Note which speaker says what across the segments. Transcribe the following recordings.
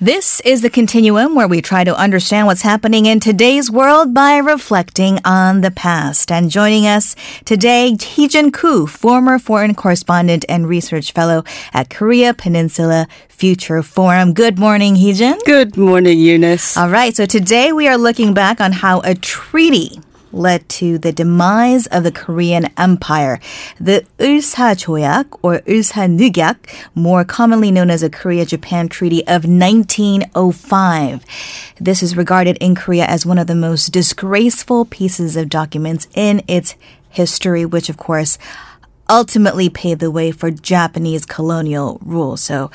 Speaker 1: This is the continuum where we try to understand what's happening in today's world by reflecting on the past. And joining us today, Heejin Koo, former foreign correspondent and research fellow at Korea Peninsula Future Forum. Good morning, Heejin.
Speaker 2: Good morning, Eunice.
Speaker 1: All right, so today we are looking back on how a treaty led to the demise of the Korean Empire. The Ulsa-or Ulsa-Nugyak, more commonly known as the Korea-Japan Treaty of 1905. This is regarded in Korea as one of the most disgraceful pieces of documents in its history, which of course ultimately paved the way for Japanese colonial rule. So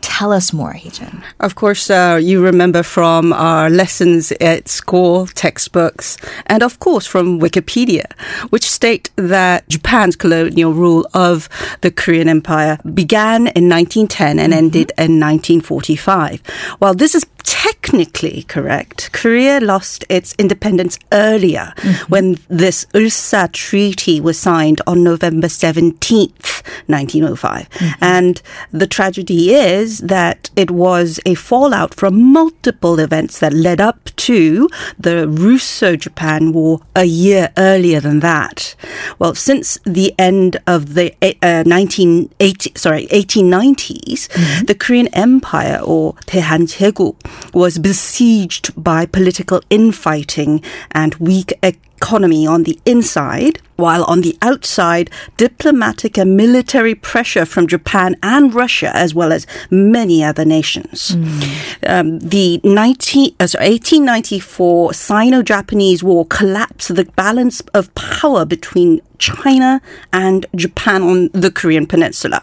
Speaker 1: Tell us more, Heejin.
Speaker 2: Of course, uh, you remember from our lessons at school, textbooks, and of course from Wikipedia, which state that Japan's colonial rule of the Korean Empire began in 1910 and mm-hmm. ended in 1945. While this is technically correct. Korea lost its independence earlier mm-hmm. when this Ulsa Treaty was signed on November 17th, 1905. Mm-hmm. And the tragedy is that it was a fallout from multiple events that led up to the Russo-Japan War a year earlier than that. Well, since the end of the uh, 1980, sorry, 1890s, mm-hmm. the Korean Empire or Daehanjeguk was besieged by political infighting and weak economy on the inside, while on the outside, diplomatic and military pressure from Japan and Russia, as well as many other nations. Mm. Um, the 19, uh, sorry, 1894 Sino-Japanese War collapsed the balance of power between China and Japan on the Korean Peninsula.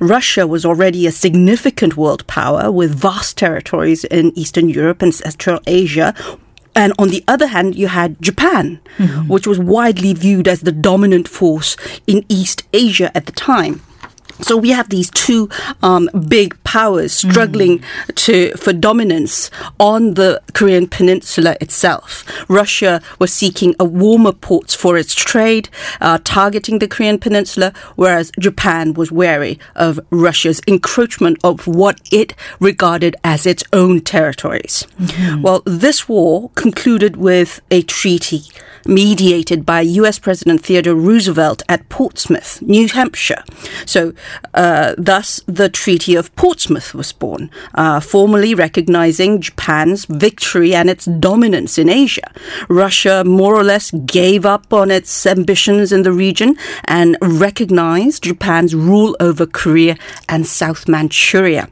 Speaker 2: Russia was already a significant world power with vast territories in Eastern Europe and Central Asia, and on the other hand, you had Japan, mm-hmm. which was widely viewed as the dominant force in East Asia at the time. So we have these two um, big powers struggling mm. to for dominance on the Korean peninsula itself. Russia was seeking a warmer ports for its trade, uh, targeting the Korean peninsula, whereas Japan was wary of Russia's encroachment of what it regarded as its own territories. Mm-hmm. Well, this war concluded with a treaty mediated by U.S. President Theodore Roosevelt at Portsmouth, New Hampshire. So, uh, thus, the Treaty of Portsmouth was born, uh, formally recognizing Japan's victory and its dominance in Asia. Russia more or less gave up on its ambitions in the region and recognized Japan's rule over Korea and South Manchuria.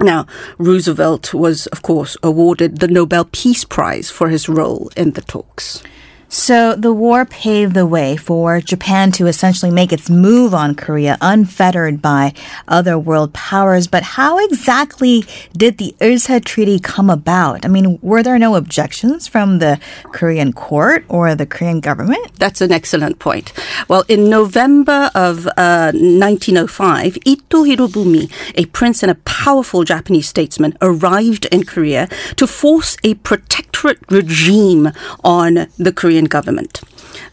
Speaker 2: Now, Roosevelt was, of course, awarded the Nobel Peace Prize for his role in the talks.
Speaker 1: So the war paved the way for Japan to essentially make its move on Korea unfettered by other world powers. But how exactly did the Ulsa Treaty come about? I mean, were there no objections from the Korean court or the Korean government?
Speaker 2: That's an excellent point. Well, in November of uh, 1905, Ito Hirobumi, a prince and a powerful Japanese statesman, arrived in Korea to force a protectorate regime on the Korean Korean government.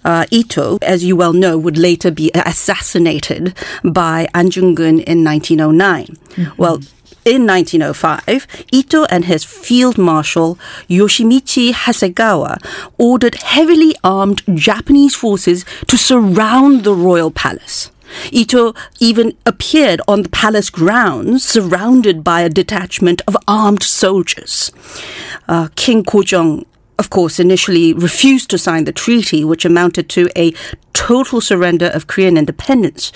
Speaker 2: Uh, Ito, as you well know, would later be assassinated by An Jung-geun in 1909. Mm-hmm. Well, in 1905, Ito and his field marshal Yoshimichi Hasegawa ordered heavily armed Japanese forces to surround the royal palace. Ito even appeared on the palace grounds surrounded by a detachment of armed soldiers. Uh, King Kojong of course, initially refused to sign the treaty, which amounted to a total surrender of Korean independence.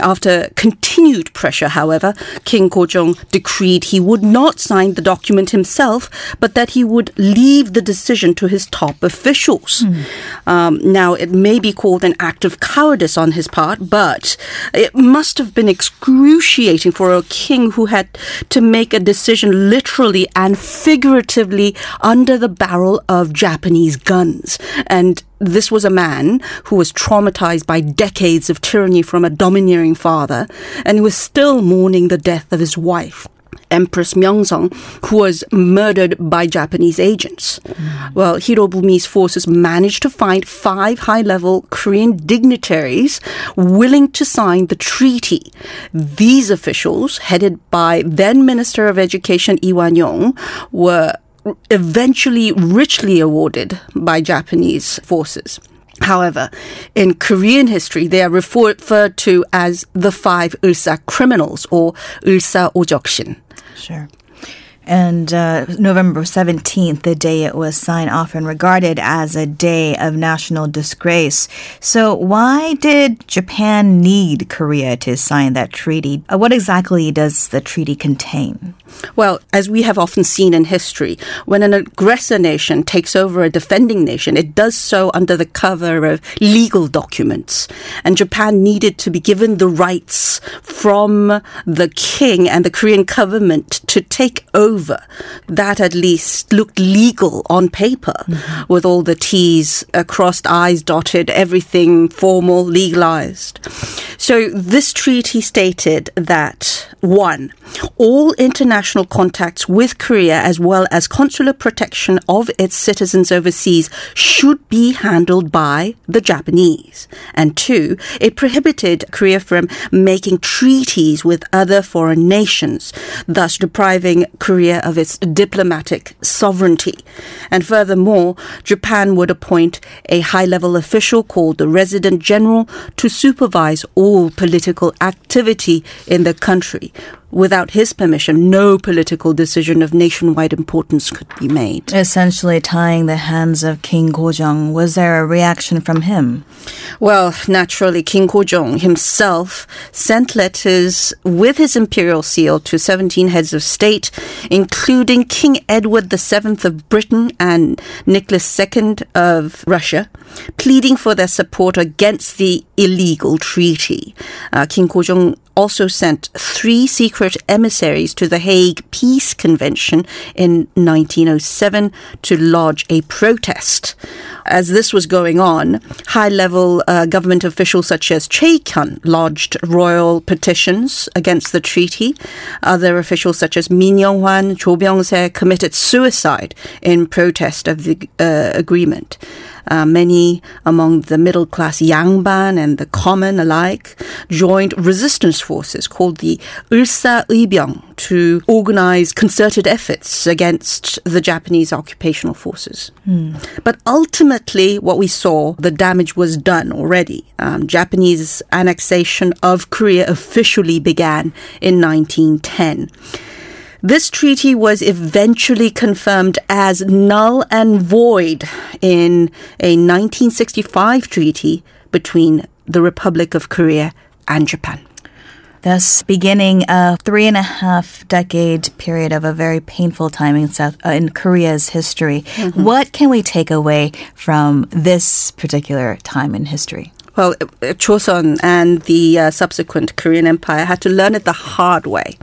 Speaker 2: After continued pressure, however, King Kojong decreed he would not sign the document himself, but that he would leave the decision to his top officials. Mm. Um, now, it may be called an act of cowardice on his part, but it must have been excruciating for a king who had to make a decision literally and figuratively under the barrel of Japanese guns. And this was a man who was traumatized by decades of tyranny from a domineering father and who was still mourning the death of his wife. Empress Myeongseong, who was murdered by Japanese agents. Mm. Well, Hirobumi's forces managed to find five high-level Korean dignitaries willing to sign the treaty. These officials, headed by then Minister of Education Lee Wan-yong, were eventually richly awarded by Japanese forces. However, in Korean history, they are referred to as the five Ulsa criminals or Ulsa Ojokshin.
Speaker 1: Sure. And uh, November 17th, the day it was signed, often regarded as a day of national disgrace. So, why did Japan need Korea to sign that treaty? Uh, what exactly does the treaty contain?
Speaker 2: Well, as we have often seen in history, when an aggressor nation takes over a defending nation, it does so under the cover of legal documents. And Japan needed to be given the rights from the king and the Korean government to take over. That at least looked legal on paper, mm-hmm. with all the T's crossed, I's dotted, everything formal, legalized. So this treaty stated that one, all international contacts with Korea as well as consular protection of its citizens overseas should be handled by the Japanese. And two, it prohibited Korea from making treaties with other foreign nations, thus depriving Korea of its diplomatic sovereignty. And furthermore, Japan would appoint a high level official called the resident general to supervise all political activity in the country, Without his permission, no political decision of nationwide importance could be made.
Speaker 1: Essentially tying the hands of King Gojong. Was there a reaction from him?
Speaker 2: Well, naturally, King Gojong himself sent letters with his imperial seal to 17 heads of state, including King Edward VII of Britain and Nicholas II of Russia, pleading for their support against the illegal treaty. Uh, King Gojong also sent three secret emissaries to the Hague Peace Convention in 1907 to lodge a protest. As this was going on, high level uh, government officials such as Choi Kyun lodged royal petitions against the treaty. Other officials such as Min Young-hwan, Cho Byung-se committed suicide in protest of the uh, agreement. Uh, many among the middle class Yangban and the common alike joined resistance forces called the Ulsa Eubyeong to organize concerted efforts against the Japanese occupational forces. Mm. But ultimately, what we saw, the damage was done already. Um, Japanese annexation of Korea officially began in 1910. This treaty was eventually confirmed as null and void in a 1965 treaty between the Republic of Korea and Japan.
Speaker 1: Thus, beginning a three and a half decade period of a very painful time in South uh, in Korea's history. Mm-hmm. What can we take away from this particular time in history?
Speaker 2: Well, Joseon and the uh, subsequent Korean Empire had to learn it the hard way.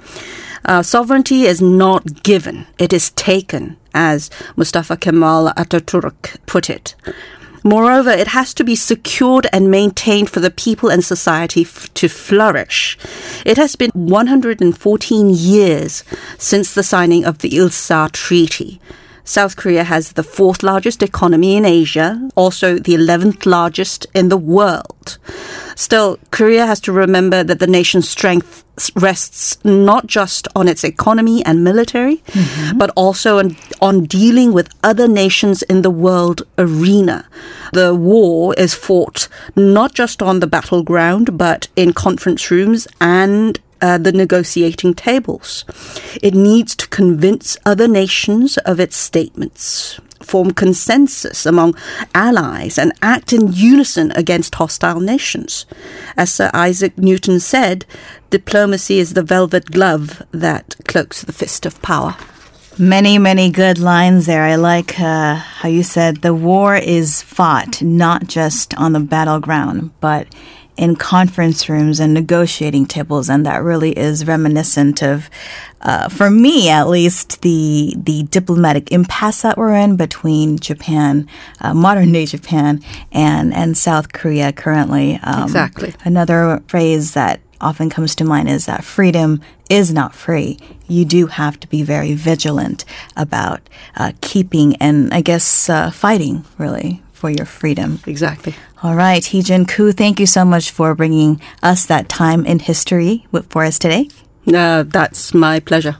Speaker 2: Uh, sovereignty is not given, it is taken, as Mustafa Kemal Ataturk put it. Moreover, it has to be secured and maintained for the people and society f- to flourish. It has been 114 years since the signing of the Ulsa Treaty. South Korea has the fourth largest economy in Asia, also the 11th largest in the world. Still, Korea has to remember that the nation's strength rests not just on its economy and military, mm-hmm. but also on, on dealing with other nations in the world arena. The war is fought not just on the battleground, but in conference rooms and uh, the negotiating tables. It needs to convince other nations of its statements, form consensus among allies, and act in unison against hostile nations. As Sir Isaac Newton said, diplomacy is the velvet glove that cloaks the fist of power.
Speaker 1: Many, many good lines there. I like uh, how you said the war is fought not just on the battleground, but in conference rooms and negotiating tables, and that really is reminiscent of, uh, for me at least, the the diplomatic impasse that we're in between Japan, uh, modern day Japan, and and South Korea currently.
Speaker 2: Um, exactly.
Speaker 1: Another phrase that often comes to mind is that freedom is not free, you do have to be very vigilant about uh, keeping and I guess uh, fighting really for your freedom.
Speaker 2: Exactly.
Speaker 1: All right, Heejin Koo, thank you so much for bringing us that time in history with- for us today.
Speaker 2: Uh, that's my pleasure.